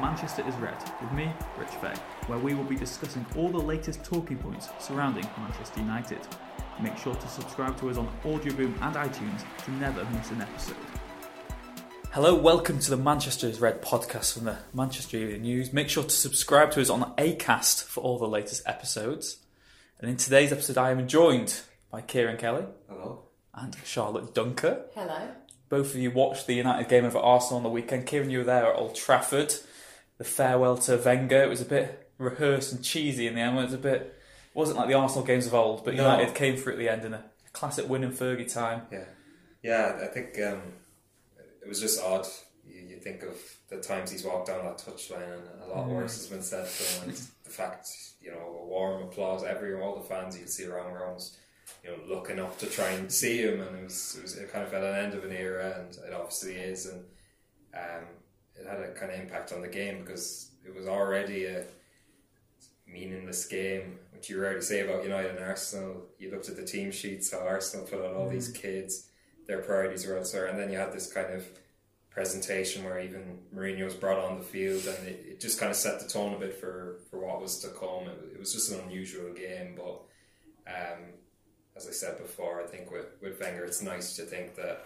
Manchester is Red with me, Rich Fay, where we will be discussing all the latest talking points surrounding Manchester United. Make sure to subscribe to us on Audioboom and iTunes to never miss an episode. Hello, welcome to the Manchester is Red podcast from the Manchester Evening News. Make sure to subscribe to us on Acast for all the latest episodes. And in today's episode, I am joined by Ciaran Kelly Hello. and Charlotte Duncker. Hello. Both of you watched the United game over Arsenal on the weekend. Ciaran, you were there at Old Trafford. The farewell to Wenger. It was a bit rehearsed and cheesy in the end. It was a bit. It wasn't like the Arsenal games of old, but No. United came through at the end in a classic win in Fergie time. Yeah. Yeah, I think um, it was just odd. You, you think of the times he's walked down that touchline, and a lot worse has been said to him. And the fact, you know, a warm applause, every all the fans you could see around almost, you know, looking up to try and see him, and it was it was it kind of at an end of an era, and it obviously is, and um, it had a kind of impact on the game because it was already a meaningless game, which you rarely say about United and Arsenal. You looked at the team sheets, how Arsenal put out all these kids, their priorities were elsewhere, and then you had this kind of presentation where even Mourinho was brought on the field, and it, it just kind of set the tone a bit for, for what was to come. It, it was just an unusual game, but um, as I said before, I think with, with Wenger, it's nice to think that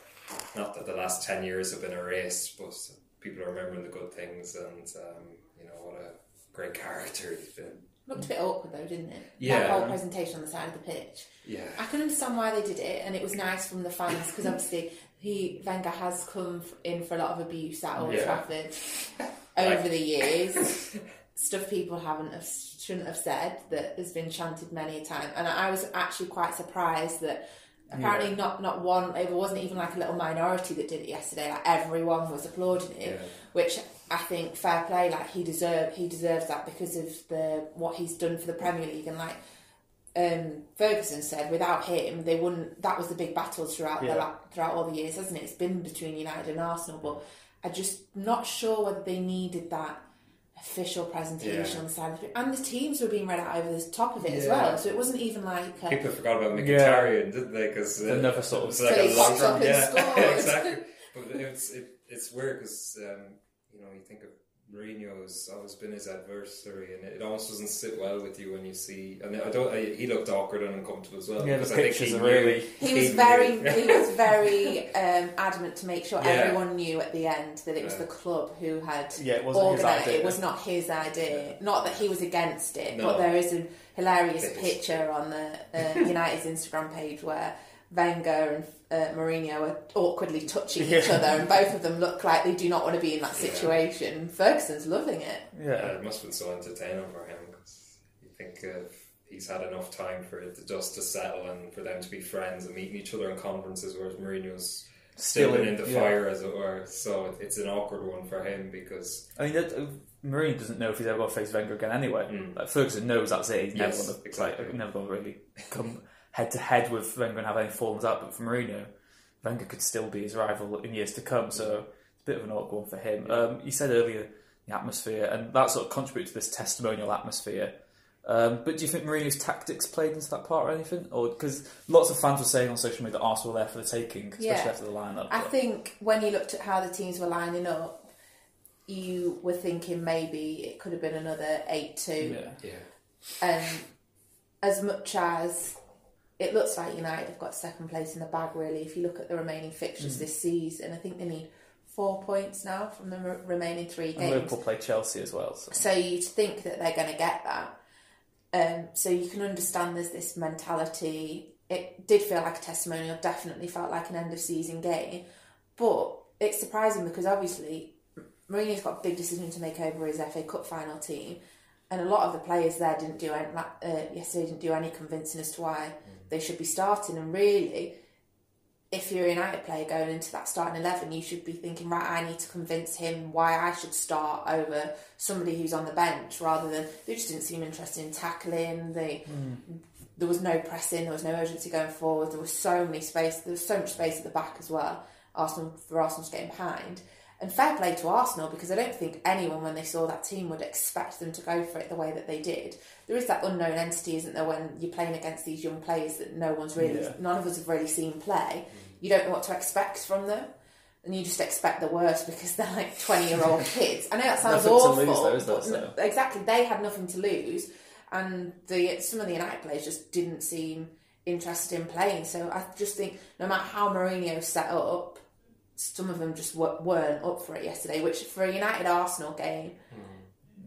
not that the last 10 years have been erased, but people are remembering the good things, and um, you know, what a great character he's been. Looked a bit awkward though, didn't it? Yeah. That whole presentation on the side of the pitch. Yeah. I can understand why they did it, and it was nice from the fans because obviously he Wenger has come in for a lot of abuse at Old Yeah. Trafford over the years. Stuff people haven't have, shouldn't have said that has been chanted many a time, and I was actually quite surprised that. Apparently, not not one. It wasn't even like a little minority that did it yesterday. Like everyone was applauding it, Yeah. which I think fair play. Like he deserve he deserves that because of the what he's done for the Premier League and like um, Ferguson said, without him, they wouldn't. That was the big battles throughout Yeah. the throughout all the years, hasn't it? It's been between United and Arsenal, but I'm just not sure whether they needed that official presentation Yeah. on the side of the and the teams were being read out over the top of it as well. So it wasn't even like a, People forgot about Yeah. Mkhitaryan, didn't they? Because Another sort of- it's like a long popped up and yeah, exactly. But it's it, it's weird because um, you know you think of Mourinho has always been his adversary, and it almost doesn't sit well with you when you see. And I don't. I, he looked awkward and uncomfortable as well. Yeah, the because I think pictures he are really- He was very, he was very um, adamant to make sure Yeah. everyone knew at the end that it was Yeah. the club who had Yeah, it wasn't his idea. It was not his idea. Not that he was against it, No. but there is a hilarious It is. picture on the uh, United's Instagram page where Wenger and uh, Mourinho are awkwardly touching each other, and both of them look like they do not want to be in that Yeah. situation. Ferguson's loving it. Yeah, Yeah. it must have been so entertaining for him because you think of he's had enough time for it to just to settle and for them to be friends and meeting each other in conferences, whereas Mourinho's still Still in- in the yeah. fire, as it were. So it's an awkward one for him because I mean, that, uh, Mourinho doesn't know if he's ever going to face Wenger again anyway. Mm. Like Ferguson knows that's it. He's Yes, never going to exactly. like, never going to really come head to head with Wenger and have any falls out. But for Mourinho, Wenger could still be his rival in years to come. So it's a bit of an awkward one for him. Um, you said earlier the atmosphere, and that sort of contributed to this testimonial atmosphere. Um, but do you think Mourinho's tactics played into that part or anything? Or because lots of fans were saying on social media that Arsenal were there for the taking, especially Yeah. after the lineup. I but- think when you looked at how the teams were lining up, you were thinking maybe it could have been another eight two. yeah. yeah, And as much as it looks like United have got second place in the bag, really, if you look at the remaining Hmm. fixtures this season, I think they need four points now from the re- remaining three And games. Liverpool play Chelsea as well. So. So you'd think that they're going to get that. Um, so you can understand there's this mentality. It did feel like a testimonial, definitely felt like an end of season game. But it's surprising because obviously Mourinho's got a big decision to make over his FA Cup final team. And a lot of the players there didn't do any, uh, yesterday didn't do any convincing as to why they should be starting. And really, if you're a United player going into that starting eleven, you should be thinking, right, I need to convince him why I should start over somebody who's on the bench, rather than they just didn't seem interested in tackling. They hmm. there was no pressing, there was no urgency going forward. There was so many space, there was so much space at the back as well. Arsenal for Arsenal to get behind. And fair play to Arsenal because I don't think anyone, when they saw that team, would expect them to go for it the way that they did. There is that unknown entity, isn't there, when you're playing against these young players that no one's really, Yeah. none of us have really seen play. You don't know what to expect from them, and you just expect the worst because they're like twenty-year-old kids. I know that sounds Nothing to awful. lose though, is there, but so? exactly, they had nothing to lose, and the some of the United players just didn't seem interested in playing. So I just think no matter how Mourinho set up, some of them just weren't up for it yesterday. Which for a United Arsenal game, hmm.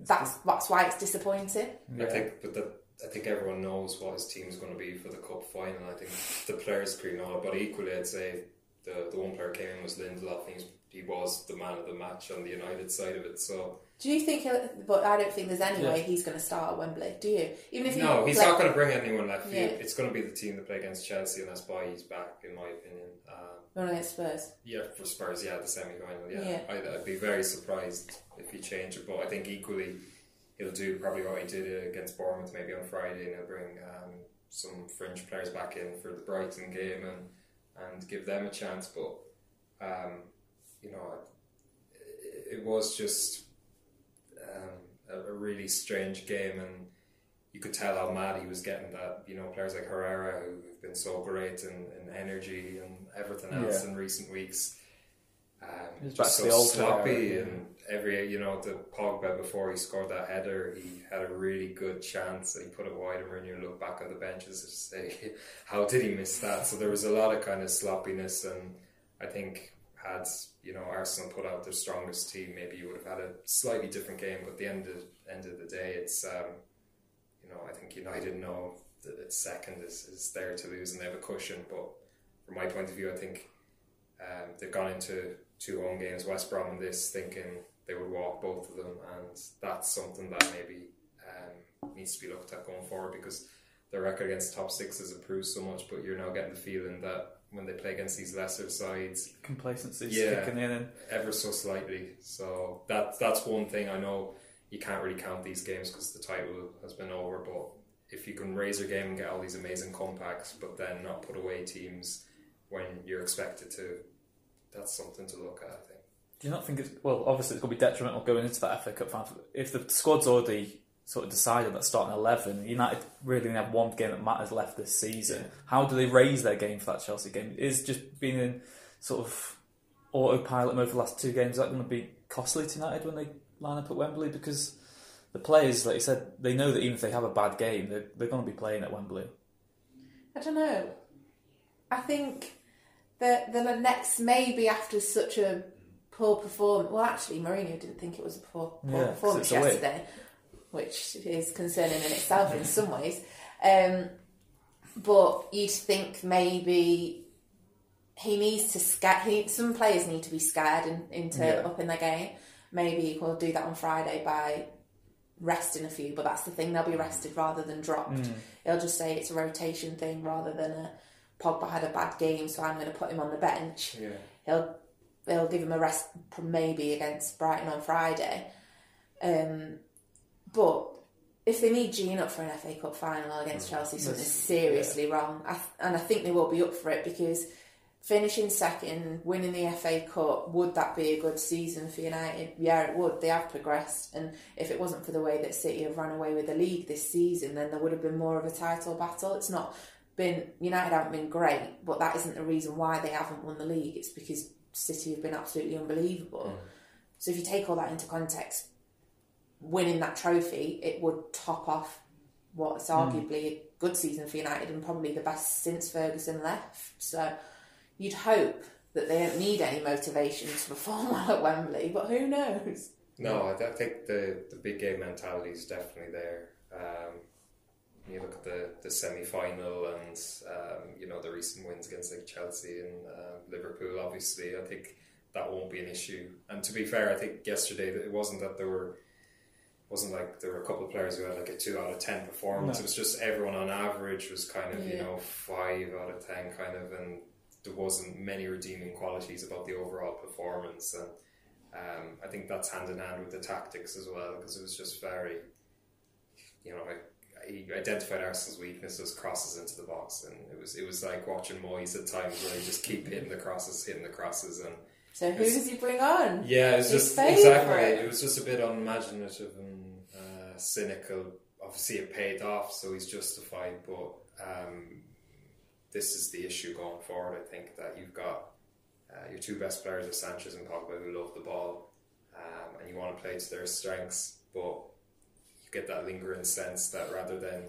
that's that's why it's disappointing. I think, but the, I think everyone knows what his team's going to be for the cup final. I think the players pretty know it, but equally, I'd say the the one player came in was Lindelof. and He's, he was the man of the match on the United side of it. So Do you think? He'll, but I don't think there's any Yeah. way he's going to start at Wembley. Do you? Even if he no, he's not going to bring anyone left field. Yeah. It's going to be the team that play against Chelsea, and that's why he's back, in my opinion. Um, against Spurs. Yeah, for Spurs, yeah, the semi final. Yeah, Yeah. I'd, I'd be very surprised if he changed it, but I think equally he'll do probably what he did against Bournemouth maybe on Friday, and he'll bring um, some fringe players back in for the Brighton game and and give them a chance. But um, you know, it, it was just um, a, a really strange game, and you could tell how mad he was getting that you know players like Herrera who've been so great in, in energy and everything else Yeah. in recent weeks. Um, just so the old sloppy Herrera, and every you know the Pogba before he scored that header he had a really good chance and he put it wide and Mourinho looked back on the benches to say how did he miss that so there was a lot of kind of sloppiness and I think had you know Arsenal put out their strongest team maybe you would have had a slightly different game but at the end of end of the day it's um, you know I think United know that its second is, is there to lose and they have a cushion but from my point of view I think um, they've gone into two home games, West Brom and this, thinking they would walk both of them, and that's something that maybe um, needs to be looked at going forward because their record against top six has improved so much. But you're now getting the feeling that when they play against these lesser sides, Complacency Yeah. kicking in, ever so slightly. So that that's one thing I know you can't really count these games because the title has been over. But if you can raise your game and get all these amazing compacts, but then not put away teams when you're expected to, that's something to look at. I think. do you not think it's well? Obviously, it's going to be detrimental going into that FA Cup final. If the squad's already sort of decided that starting eleven, United really only have one game that matters left this season. How do they raise their game for that Chelsea game? Is just being in sort of autopilot mode for the last two games is that going to be costly to United when they line up at Wembley? Because the players, like you said, they know that even if they have a bad game, they're, they're going to be playing at Wembley. I don't know. I think that the next maybe after such a poor performance. Well, actually, Mourinho didn't think it was a poor, poor Yeah, 'cause performance it's a win. yesterday, which is concerning in itself in some ways. Um, but you'd think maybe he needs to scare. He, some players need to be scared in, into Yeah. up in their game. Maybe he'll do that on Friday by resting a few, but that's the thing, they'll be rested rather than dropped. Mm. He'll just say it's a rotation thing rather than a Pogba had a bad game, so I'm going to put him on the bench. Yeah. He'll they'll give him a rest maybe against Brighton on Friday. Um, but if they need Gene up for an FA Cup final against mm. Chelsea, something's That's- seriously wrong. I, and I think they will be up for it because finishing second, winning the FA Cup, would that be a good season for United? Yeah, it would. They have progressed, and if it wasn't for the way that City have run away with the league this season, then there would have been more of a title battle. It's not been United haven't been great, but that isn't the reason why they haven't won the league. It's because City have been absolutely unbelievable. Mm. So if you take all that into context, winning that trophy, it would top off what's arguably a good season for United and probably the best since Ferguson left. So you'd hope that they don't need any motivation to perform well at Wembley, but who knows? No, I, I think the, the big game mentality is definitely there. Um, you look at the, the semi final and um, you know the recent wins against like Chelsea and uh, Liverpool. Obviously, I think that won't be an issue. And to be fair, I think yesterday it wasn't that there were wasn't like there were a couple of players who had like a two out of ten performance. No. It was just everyone on average was kind of you know five out of ten kind of and. there wasn't many redeeming qualities about the overall performance, and um, I think that's hand in hand with the tactics as well because it was just very, you know, he identified Arsenal's weakness as crosses into the box, and it was it was like watching Moyes at times where he just keep hitting the crosses, hitting the crosses, and so who does he bring on? Yeah, it was just favourite? exactly. It was just a bit unimaginative and uh, cynical. Obviously, it paid off, so he's justified. But um, this is the issue going forward. I think that you've got uh, your two best players are Sanchez and Pogba, who love the ball, um, and you want to play to their strengths, but you get that lingering sense that rather than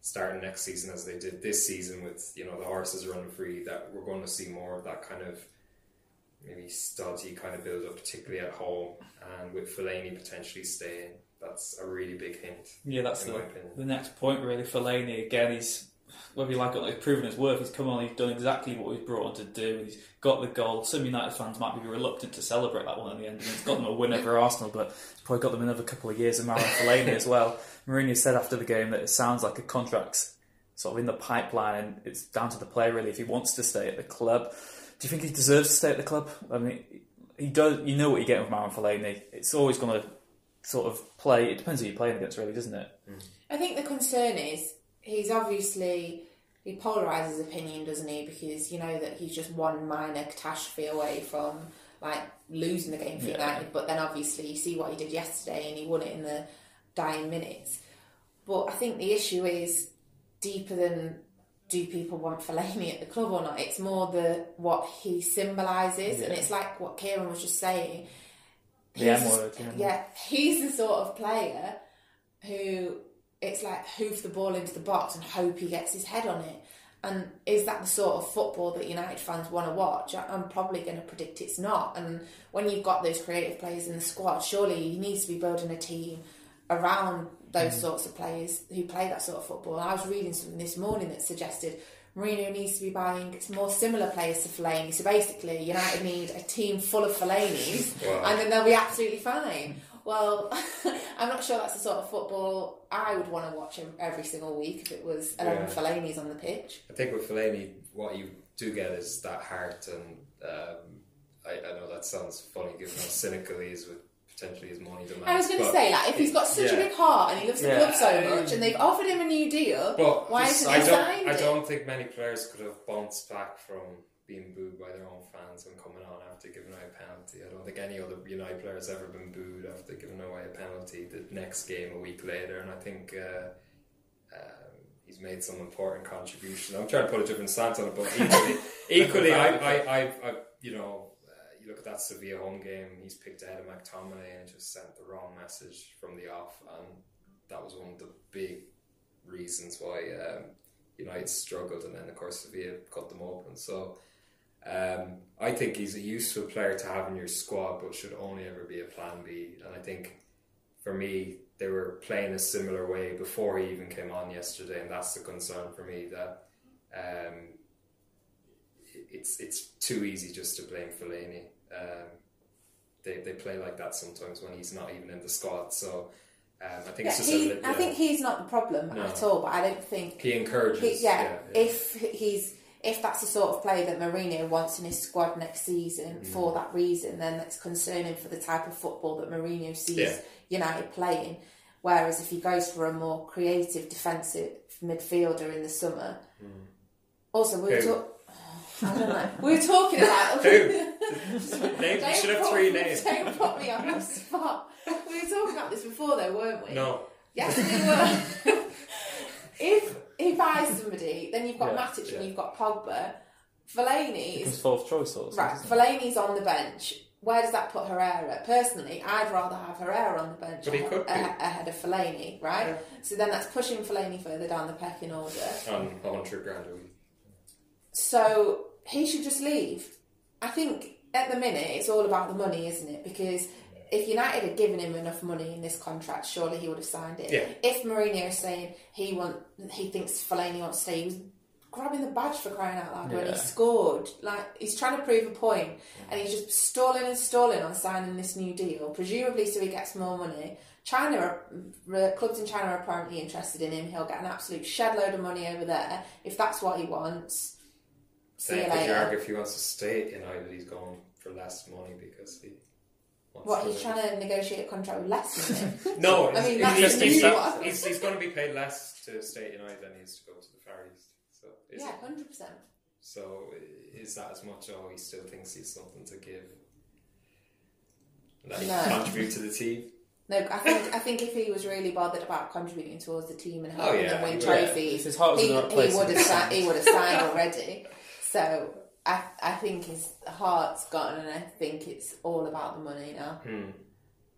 starting next season as they did this season with you know the horses running free, that we're going to see more of that kind of maybe stodgy kind of build up, particularly at home, and with Fellaini potentially staying. That's a really big hint. Yeah, that's the, my opinion. the next point really. Fellaini again, he's whether you like it or not, he's proven his worth. He's come on, he's done exactly what he's brought on to do. He's got the goal. Some United fans might be reluctant to celebrate that one at the end. He's got them a win over Arsenal, but it's probably got them another couple of years of Marouane Fellaini as well. Mourinho said after the game that it sounds like a contract's sort of in the pipeline, and it's down to the player really if he wants to stay at the club. Do you think he deserves to stay at the club? I mean, he does. You know what you get with Marouane Fellaini. It's always going to sort of play. It depends who you're playing against, really, doesn't it? Mm. I think the concern is he's obviously he polarises opinion, doesn't he? Because you know that he's just one minor catastrophe away from like losing the game for Yeah. United, but then obviously you see what he did yesterday and he won it in the dying minutes. But I think the issue is deeper than do people want Fellaini at the club or not. It's more the what he symbolises, and it's like what Ciaran was just saying. He's- word, yeah. yeah, he's the sort of player who it's like hoof the ball into the box and hope he gets his head on it. And is that the sort of football that United fans want to watch? I'm probably going to predict it's not. And when you've got those creative players in the squad, surely he needs to be building a team around those Mm. sorts of players who play that sort of football. I was reading something this morning that suggested Mourinho needs to be buying more similar players to Fellaini. So basically, United need a team full of Fellaini's, Wow. and then they'll be absolutely fine. Well, I'm not sure that's the sort of football I would want to watch ev- every single week if it was 11 Yeah. Fellaini's on the pitch. I think with Fellaini, what you do get is that heart, and um, I, I know that sounds funny given how cynical he is with potentially his money demands. I was going to but- say, like, if he's got such a big heart and he loves the Yeah. club so much, and they've offered him a new deal, But why just- hasn't I he don't, signed I don't think many players could have bounced back from being booed by their own fans and coming on after giving away a penalty. I don't think any other United player has ever been booed after giving away a penalty the next game a week later, and I think. Uh, um, He's made some important contribution. I'm trying to put a different slant on it, but equally, equally, I, I, I, I, you know, you look at that Sevilla home game. He's picked ahead of McTominay and just sent the wrong message from the off, and that was one of the big reasons why um, United struggled, and then of course Sevilla cut them open. So um, I think he's a useful player to have in your squad, but should only ever be a plan B. And I think for me, they were playing a similar way before he even came on yesterday, and that's the concern for me that. Um, it's it's too easy just to blame Fellaini. Um, they they play like that sometimes when he's not even in the squad. So um, I think Yeah, it's just he, I think he's not the problem No. at all, but I don't think he encourages. He- yeah, yeah, if he's if that's the sort of player that Mourinho wants in his squad next season Mm. for that reason, then that's concerning for the type of football that Mourinho sees Yeah. United playing. Whereas if he goes for a more creative defensive midfielder in the summer, also we were Mm. Talking. I don't know. We were talking about Who? Name, you should have put- three names. Don't put me on the spot. We were talking about this before, though, weren't we? No, Yes, we were. if he buys somebody, then you've got Yeah, Matic yeah. and you've got Pogba. Fellaini is fourth choice, sort of. right. Fellaini's on the bench. Where does that put Herrera? Personally, I'd rather have Herrera on the bench But he ahe- could be. ahead of Fellaini, right? So then that's pushing Fellaini further down the pecking order. on a hundred grand a week. So he should just leave. I think at the minute it's all about the money, isn't it? Because if United had given him enough money in this contract, surely he would have signed it. Yeah. If Mourinho is saying he want, he thinks Fellaini wants to stay, he was grabbing the badge for crying out loud when he scored. Like he's trying to prove a point, and he's just stalling and stalling on signing this new deal, presumably so he gets more money. China, are, clubs in China are apparently interested in him. He'll get an absolute shed load of money over there if that's what he wants. See you Then could you later. argue if he wants to stay at United, he's going for less money because he. Wants What to he's trying to negotiate a contract with less than. No, I mean, he's, that's he's, the he's, new he's, he's going to be paid less to stay at United than he is to go to the Far East. So is yeah, it? hundred percent. So is that as much? Oh, he still thinks he's something to give. That he No. contribute to the team. No, I think I think if he was really bothered about contributing towards the team and Oh, helping yeah, them win he would. trophies, His heart was he, in the right he would have si- he would have signed already. So I I think his heart's gone, and I think it's all about the money now. Hmm.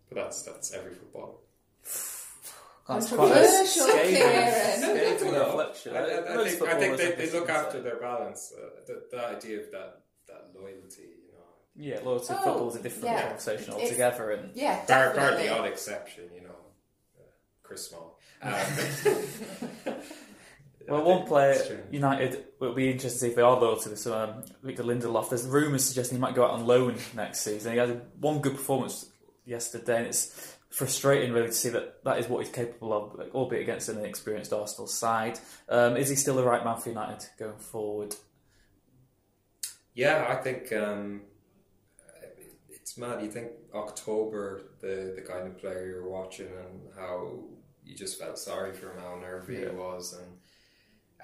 But that's that's every football. That's quite a Controversial scathing- clearance. scathing No, reflection. I, I, I Most think, I think footballers, they, I they look after their balance. Uh, the, the idea of that that loyalty, you know. Yeah, loyalty to Oh, football is a different yeah. conversation It's- altogether. And Yeah, Bar, bar definitely. the odd exception, you know, uh, Chris Small. Um, well, one player. United will be interested to see if they are loyal to this. Um, Victor Lindelof. There's rumours suggesting he might go out on loan next season. He had one good performance yesterday, and it's frustrating really to see that that is what he's capable of, albeit against an inexperienced Arsenal side. Um, is he still the right man for United going forward? Yeah, I think um, it's mad. You think October, the the kind of player you're watching, and how you just felt sorry for him, how nervy Yeah. he was, and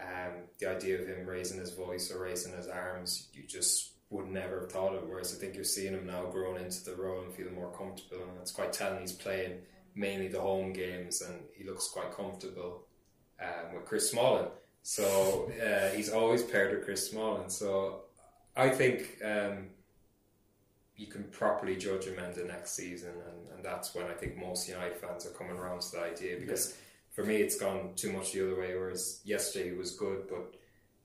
um, the idea of him raising his voice or raising his arms, you just would never have thought of. Whereas I think you're seeing him now growing into the role and feeling more comfortable, and it's quite telling. He's playing mainly the home games, and he looks quite comfortable um, with Chris Smalling. So uh, he's always paired with Chris Smalling. So I think um, you can properly judge him in the next season, and, and that's when I think most United fans are coming around to the idea because for me it's gone too much the other way. Whereas yesterday was good, but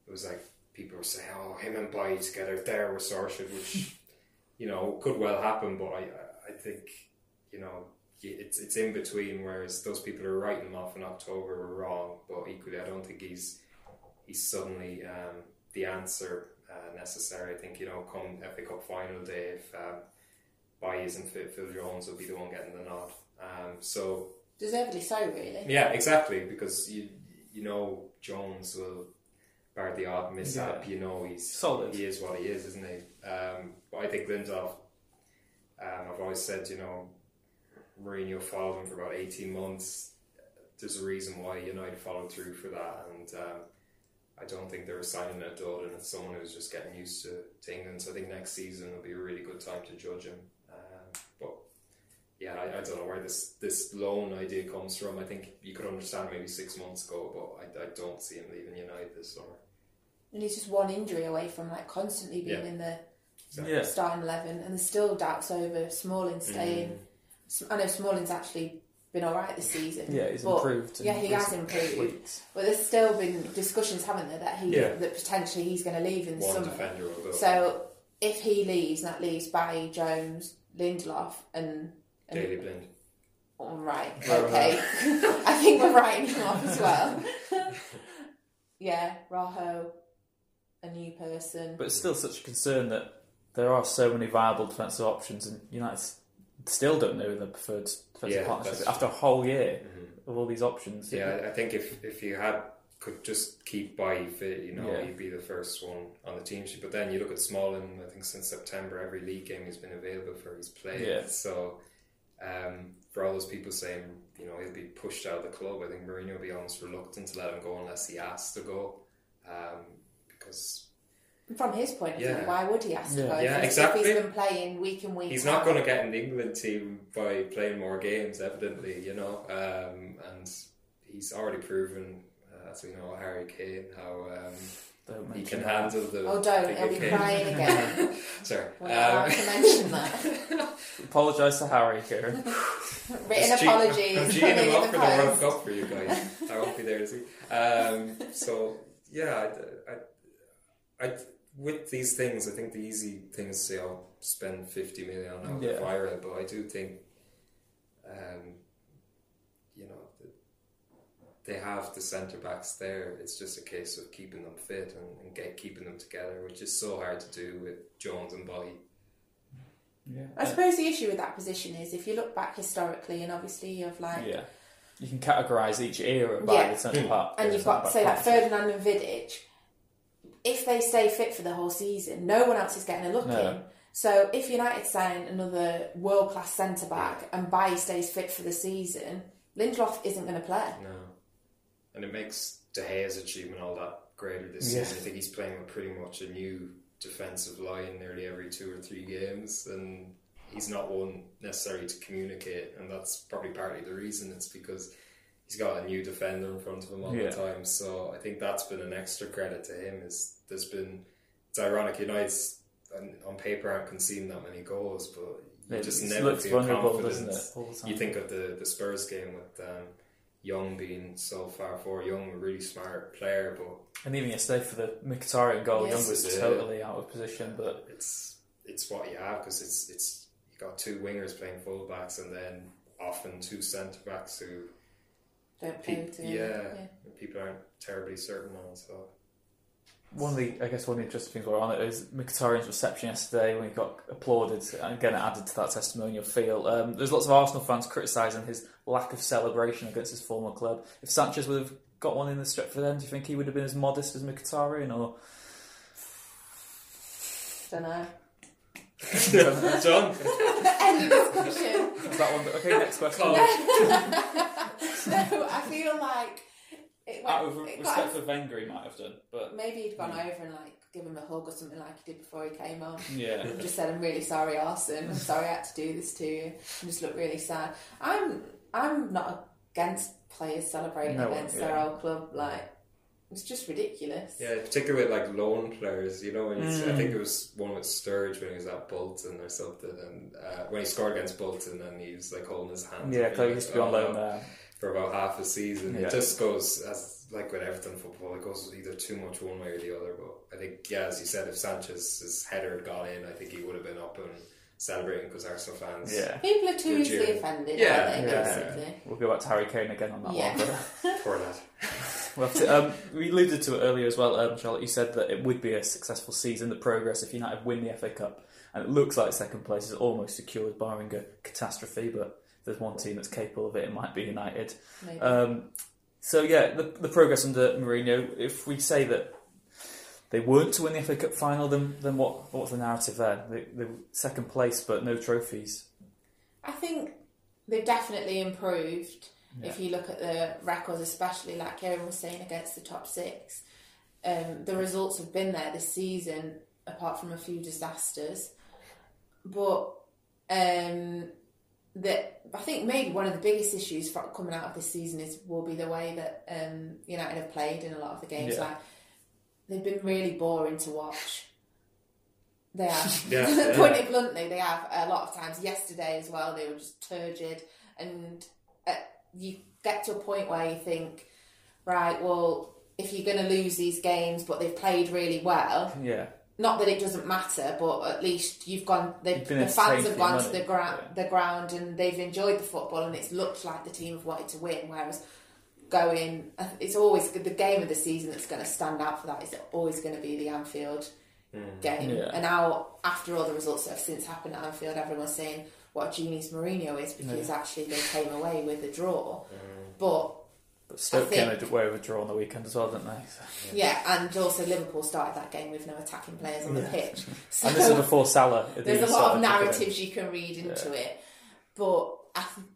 it was like people were saying, "Oh, him and Bay together there with Sorshid," which you know could well happen, but I I think you know it's it's in between. Whereas those people who are writing him off in October were wrong, but equally I don't think he's he's suddenly um, the answer uh, necessary. I think you know, come FA Cup final day, if um, Bailly isn't fit, Phil Jones will be the one getting the nod. Um, so Deservedly so, really. yeah, exactly, because you you know Jones will bar the odd mishap. You know he's Solid. He is what he is, isn't he? Um, but I think Lindelof. Um, I've always said, you know, Mourinho followed him for about eighteen months. There's a reason why United followed through for that, and um, I don't think they're signing a dud, and it's someone who's just getting used to, to England. So I think next season will be a really good time to judge him. Um, but yeah, I, I don't know where this this loan idea comes from. I think you could understand maybe six months ago, but I, I don't see him leaving United this summer. And he's just one injury away from like constantly being Yeah. in the Exactly. Yeah. starting eleven, and there's still doubts over Smalling staying. Mm. S- I know Smalling's actually been all right this season. Yeah, he's but- improved. Yeah, he has improved. weeks. But there's still been discussions, haven't there, that he Yeah. that potentially he's going to leave in the One summer. defender. So if he leaves, that leaves Barry Jones, Lindelof, and, and Daley Blind. All right, Right, okay. I think we're writing him off as well. yeah, Rojo, a new person. But it's still such a concern that there are so many viable defensive options, and United still don't know the preferred defensive Yeah, partnership that's- after a whole year Mhm. of all these options. Yeah, I- I think if if you had could just keep by fit, you know, Yeah. you'd be the first one on the team sheet. But then you look at Smalling. I think since September, every league game he's been available for, he's played. Yeah. So um, for all those people saying, you know, he'll be pushed out of the club, I think Mourinho will be almost reluctant to let him go unless he asks to go, um, because From his point of view, Yeah. why would he ask to go? Yeah, if, exactly. If he's been playing week in week he's out. not going to get in the England team by playing more games, evidently, you know. Um, and he's already proven, uh, as we know, Harry Kane, how um, Don't he mention can that. handle the. Oh, don't. the He'll be good crying again. Sorry. We're not allowed Um, to mention that. Apologise to Harry, here. Written just cheat- apologies. I'm coming cheating him in up the for the World post. Cup for you guys. I won't be there to see. Um, so yeah, I, I, I, with these things, I think the easy thing is to say, "I'll spend fifty million on Yeah. viral," but I do think, um, you know, th- they have the centre backs there. It's just a case of keeping them fit and, and get keeping them together, which is so hard to do with Jones and Bobby. Yeah. I suppose the issue with that position is if you look back historically, and obviously you've like, yeah. You can categorise each era by Yeah. the centre part. and you've got centre-back say like. Ferdinand and Vidic. if they stay fit for the whole season, no one else is getting a look No. in. So if United sign another world class centre back and Bailly stays fit for the season, Lindelof isn't going to play. No. And it makes De Gea's achievement all that greater this Yeah. season. I think he's playing with pretty much a new defensive line nearly every two or three games, and he's not one necessarily to communicate, and that's probably partly the reason. It's because he's got a new defender in front of him all Yeah. the time. So I think that's been an extra credit to him. Is there's been it's ironic United's on, on paper aren't conceding that many goals, but you It just never feel vulnerable, confident. doesn't it, all the time? You think of the, the Spurs game with um, Young being so far forward. Young, a really smart player, but And even yesterday for the Mkhitaryan goal, Yes. Young was totally out of position. But it's it's what you have because it's it's you got two wingers playing fullbacks and then often two centre backs who Don't play peop to yeah, people aren't terribly certain on. So one of the, I guess, one of the interesting things we're on it is Mkhitaryan's reception yesterday when he got applauded, and again it added to that testimonial feel. Um, there's lots of Arsenal fans criticising his lack of celebration against his former club. If Sanchez would have got one in the Stretford end, do you think he would have been as modest as Mkhitaryan, or Don't know. John, End of discussion. is that one? Okay, next question. No, I feel like it went, Out of it respect got, for Wenger, he might have done, but maybe he'd gone over and like give him a hug or something like he did before he came on. yeah. and just said, "I'm really sorry, Arsène. I'm sorry I had to do this to you." And just looked really sad. I'm I'm not against players celebrating No, against their yeah. old club. Like it's just ridiculous. yeah, particularly with like loan players. You know, when he's, I Mm. think it was one with Sturridge when he was at Bolton or something, and uh, when he scored against Bolton and he was like holding his hand. Yeah, up, Chloe he used to be on "Oh, loan there. For about half a season. Yeah. It just goes as like with Everton football, it goes either too much one way or the other. But I think, yeah, as you said, if Sanchez's header had gone in, I think he would have been up and celebrating because Arsenal fans. Yeah. People are too easily you- offended, Yeah, aren't they? yeah. Basically. We'll go back to Harry Kane again on that Yeah. one. But Poor lad. We'll to, um, we alluded to it earlier as well, um, Charlotte. You said that it would be a successful season, the progress if United win the FA Cup. And it looks like second place is almost secured, barring a catastrophe. But if there's one team that's capable of it, it might be United. Um, so, yeah, the, the progress under Mourinho, if we say that they weren't to win the FA Cup final, then, then what, what's the narrative there? The, second place, but no trophies. I think they've definitely improved. If you look at the records, especially like Ciaran was saying against the top six, um, the results have been there this season, apart from a few disasters. But um, that I think maybe one of the biggest issues for coming out of this season is will be the way that um, United have played in a lot of the games. Yeah. Like they've been really boring to watch. They have. Yeah, yeah. It bluntly, they have a lot of times. Yesterday as well, they were just turgid, and uh, you get to a point where you think, right, well, if you're going to lose these games, but they've played really well, Yeah. Not that it doesn't matter, but at least you've gone. They've, You've the fans entertained have gone your to the ground, yeah. the ground, and they've enjoyed the football, and it's looked like the team have wanted to win. Whereas going, it's always the game of the season that's going to stand out for that is always going to be the Anfield mm. game. Yeah. And now, after all the results that have since happened at Anfield, everyone's saying what a genius Mourinho is because actually they came away with a draw. Mm. But But Stoke think- came away with a draw on the weekend as well, didn't they? So- yeah, and also Liverpool started that game with no attacking players on the pitch. So And this is before Salah. there's a lot of to come in. narratives you can read into it. But I th-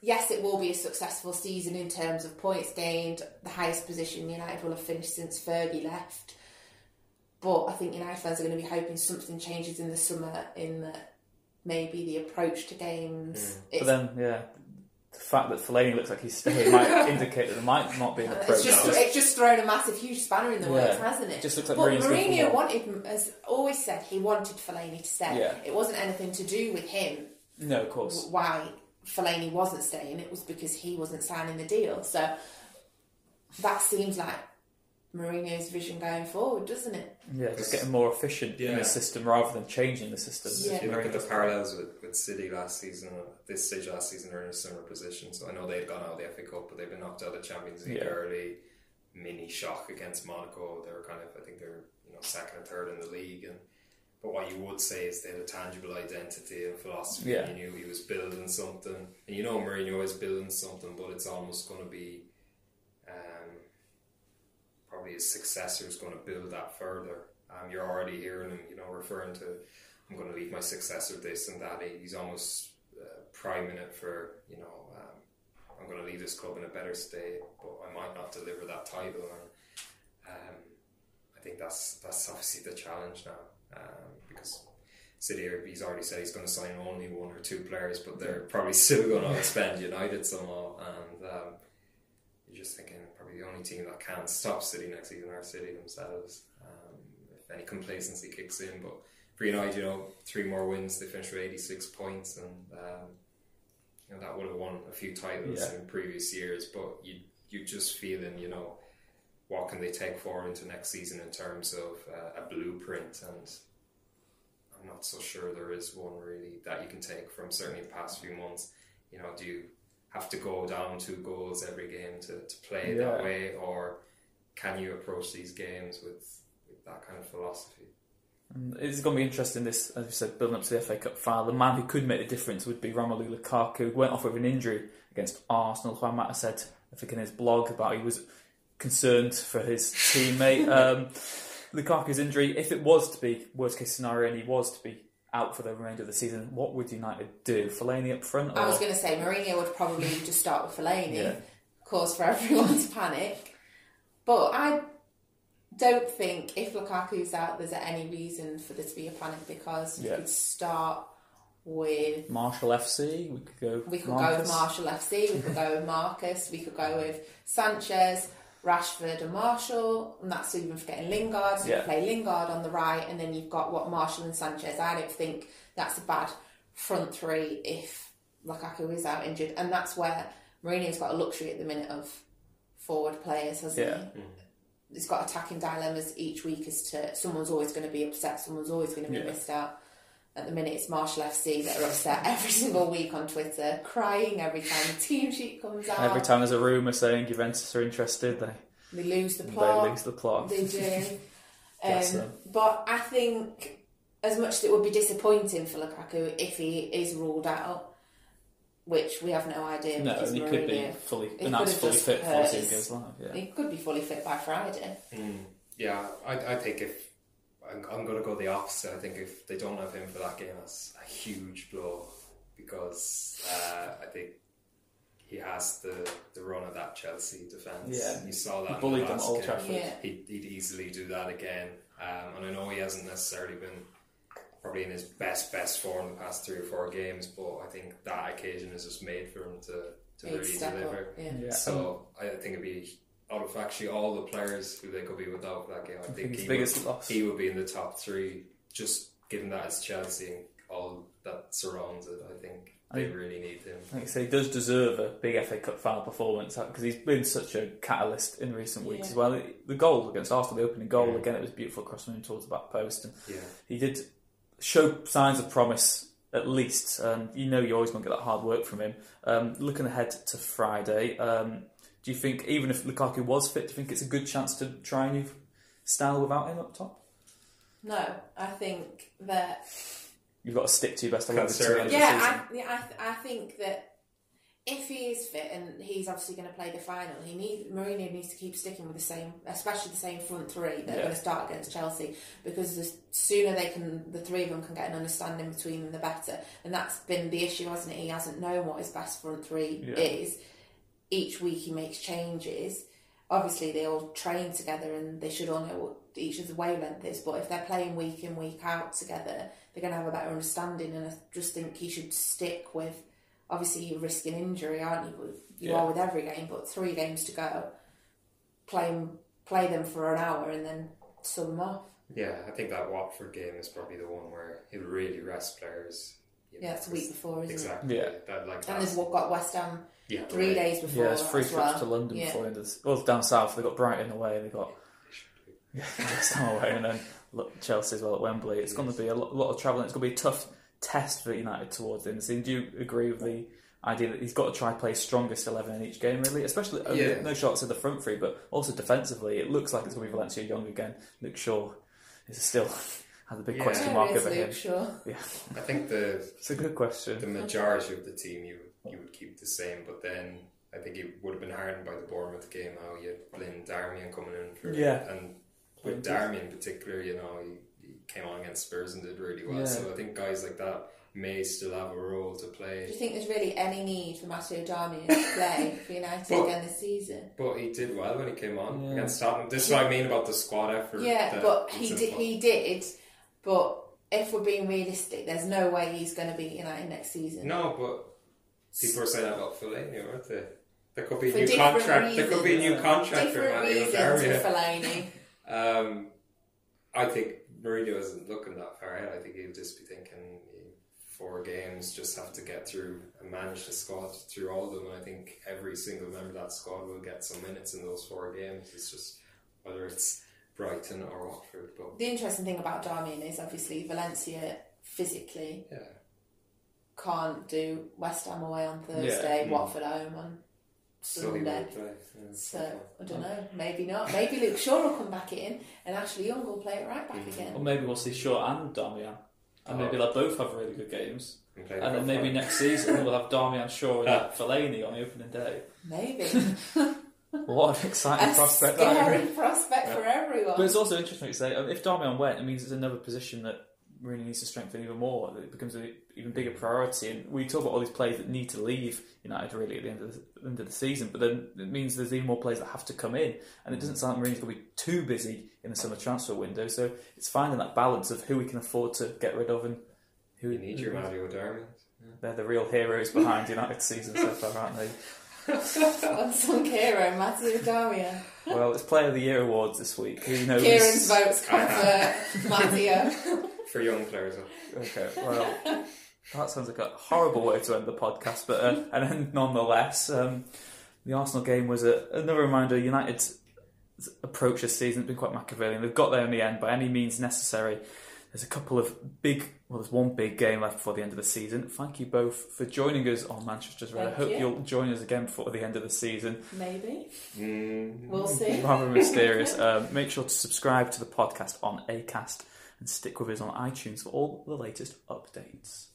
yes, it will be a successful season in terms of points gained, the highest position United will have finished since Fergie left. But I think United fans are going to be hoping something changes in the summer in that maybe the approach to games. Mm. But It's, then, yeah, the fact that Fellaini looks like he's staying might indicate that there might not be an approach. it's just, it's just thrown a massive, huge spanner in the works, Yeah. hasn't it? Just looks like but Mourinho's Mourinho wanted, has always said he wanted Fellaini to stay. Yeah. It wasn't anything to do with him no, of course. why Fellaini wasn't staying. It was because he wasn't signing the deal. So that seems like Mourinho's vision going forward, doesn't it? Yeah, just getting more efficient in the system rather than changing the system. Yeah. If you look at the parallels with, with City last season, this stage last season, they're in a similar position. So I know they'd gone out of the FA Cup, but they've been knocked out of the Champions League Yeah. early. Mini shock against Monaco. They were kind of, I think they're you know second or third in the league. And but what you would say is they had a tangible identity and philosophy. Yeah. You knew he was building something, and you know Mourinho is building something, but it's almost going to be. Probably his successor is going to build that further. Um, you're already hearing him, you know, referring to I'm going to leave my successor this and that. He's almost uh, priming it for you know um, I'm going to leave this club in a better state, but I might not deliver that title. And um, I think that's that's obviously the challenge now um, because City, he's already said he's going to sign only one or two players, but they're probably still going to spend United somehow. And um, you're just thinking probably the only team that can stop City next season are City themselves. Um, if any complacency kicks in, but for United, you know, three more wins, they finished with 86 points, and um, you know that would have won a few titles Yeah. in previous years. But you you just feeling, you know, what can they take forward into next season in terms of uh, a blueprint and. I'm not so sure there is one really that you can take from certainly the past few months. You know, do you have to go down two goals every game to, to play Yeah. that way, or can you approach these games with, with that kind of philosophy? And It's going to be interesting. This, as we said, building up to the FA Cup final. The man who could make the difference would be Romelu Lukaku. who Went off with an injury against Arsenal. Juan Mata said, I think in his blog, about he was concerned for his teammate. um, Lukaku's injury, if it was to be worst case scenario, and he was to be out for the remainder of the season, what would United do? Fellaini up front? Or? I was going to say Mourinho would probably just start with Fellaini, Yeah. cause for everyone to panic. But I don't think if Lukaku's out, there's any reason for there to be a panic because you Yeah. could start with. Martial FC. We could go. We could go with Martial FC. We could go with Marcus. We could go with Sanchez, Rashford, and Martial. And that's even forgetting Lingard. So you play Lingard on the right, and then you've got what Martial and Sanchez. I don't think that's a bad front three if Lukaku is out injured, and that's where Mourinho's got a luxury at the minute of forward players, hasn't Yeah. he? He's got attacking dilemmas each week as to someone's always going to be upset, someone's always going to be Yeah. missed out. At the minute, it's Martial FC that are upset every single week on Twitter, crying every time the team sheet comes out. Every time there's a rumour saying Juventus are interested, they, they lose the plot. they lose the plot. They do. Um, them. but I think, as much as it would be disappointing for Lukaku if he is ruled out, which we have no idea. No, and he could be fully he announced fully fit just before the his- goes live. Yeah. He could be fully fit by Friday. Yeah, I, I think if I'm, I'm going to go the opposite, I think if they don't have him for that game, that's a huge blow because uh, I think he has the, the run of that Chelsea defence. Yeah. you saw that. He in bullied the them at last Old game. Trafford. Yeah. He'd, he'd easily do that again, um, and I know he hasn't necessarily been probably in his best best form the past three or four games, but I think that occasion is just made for him to to He'd really deliver. up. Yeah. Yeah. So I think it'd be out of actually all the players who they could be without that game. I, think, think he, biggest would, loss. he would be in the top three, just given that it's Chelsea and all that surrounds it. I think they I- really need him. Like I say, he does deserve a big FA Cup final performance because he's been such a catalyst in recent weeks Yeah. as well. The goal against Arsenal, the opening goal, Yeah. again, it was beautiful cross from him towards the back post, and Yeah, he did show signs of promise at least. And you know, you're always going to get that hard work from him. Um, looking ahead to Friday, um, do you think even if Lukaku was fit, do you think it's a good chance to try a new style without him up top? No, I think that You've got to stick to your best eleven. to the end of the yeah. I, yeah, I, th- I think that if he is fit and he's obviously going to play the final, he need Mourinho needs to keep sticking with the same, especially the same front three that are going to start against Chelsea because the sooner they can, the three of them can get an understanding between them, the better. And that's been the issue, hasn't it? He hasn't known what his best front three Yeah. is. Each week he makes changes. Obviously, they all train together and they should all know what each other's wavelength is. But if they're playing week in, week out together, they're going to have a better understanding. And I just think he should stick with. Obviously, you're risking injury, aren't you? You Yeah. are with every game, but three games to go. Play play them for an hour and then sub them off. yeah. I think that Watford game is probably the one where he'll really rest players. You know, Yeah, it's a week before, isn't exactly. Yeah. That, like? And that's- there's got West Ham yeah, three right. days before. Yeah, it's three trips well. to London Yeah. before the end of the, well down south. they've got Brighton away. they've got yeah, West Ham away, and then look, Chelsea as well at Wembley. It's going to be a lot, lot of travelling. It's going to be a tough test for United towards the end. of the season. Do you agree with the idea that he's got to try and play strongest eleven in each game? Really, especially Yeah. no shots at the front three, but also defensively, it looks like it's going to be Valencia Young again. Luke Shaw is still has a big Yeah. question mark is over him. Luke Shaw. Yeah, I think the it's a good question. the majority of the team you you would keep the same, but then I think he would have been hardened by the Bournemouth game. How you had Lynn Darmian coming in for Yeah. and with Darmian in particular, you know, he, he came on against Spurs and did really well. Yeah. So I think guys like that may still have a role to play. Do you think there's really any need for Matteo Darmian to play for United Well- again this season? But he did well when he came on Yeah. against Tottenham. This is what I mean about the squad effort. Yeah, that but he in did. play. He did. But if we're being realistic, there's no way he's going to be United next season. No, but people are saying that about Fellaini, aren't they? There could be a new contract. There could be a new contract for Manuel Darmian. Um, I think Mourinho isn't looking that far ahead. I think he'll just be thinking four games, just have to get through and manage the squad through all of them. And I think every single member of that squad will get some minutes in those four games. It's just whether it's Brighton or Watford. But The interesting thing about Darmian is obviously Valencia physically yeah, can't do West Ham away on Thursday, Mm. Watford home on so Sunday. Yeah, So I don't know. Maybe not. Maybe Luke Shaw will come back in, and Ashley Young will play it right back Mm. Or again. maybe we'll see Shaw and Darmian. And maybe they'll both have really good games. And, And then maybe final. next season we'll have Darmian, Shaw, and Fellaini on the opening day. Maybe What an exciting a prospect that scary is. prospect for everyone. But it's also interesting to say um, if Darmian went, it means it's another position that really needs to strengthen even more. It becomes an even bigger priority. And we talk about all these players that need to leave United really at the end of the, end of the season, but then it means there's even more players that have to come in. And it doesn't sound like Mourinho's going to be too busy in the summer transfer window. So it's finding that balance of who we can afford to get rid of and who You need your who- Mario Darmian. They're the real heroes behind United's season so far, aren't they? Unsung hero, Matthew Darmian. Well, it's Player of the Year awards this week. Who knows? Ciaran's votes come for Matteo. For young players, Okay, well, that sounds like a horrible way to end the podcast, but uh, and then nonetheless, um, the Arsenal game was a, another reminder. United's approach this season has been quite Machiavellian. They've got there in the end by any means necessary. There's a couple of big, well, there's one big game left before the end of the season. Thank you both for joining us on Manchester's Red. I hope you. you'll join us again before the end of the season. Maybe. mm, We'll see. rather mysterious. Um, make sure to subscribe to the podcast on Acast and stick with us on iTunes for all the latest updates.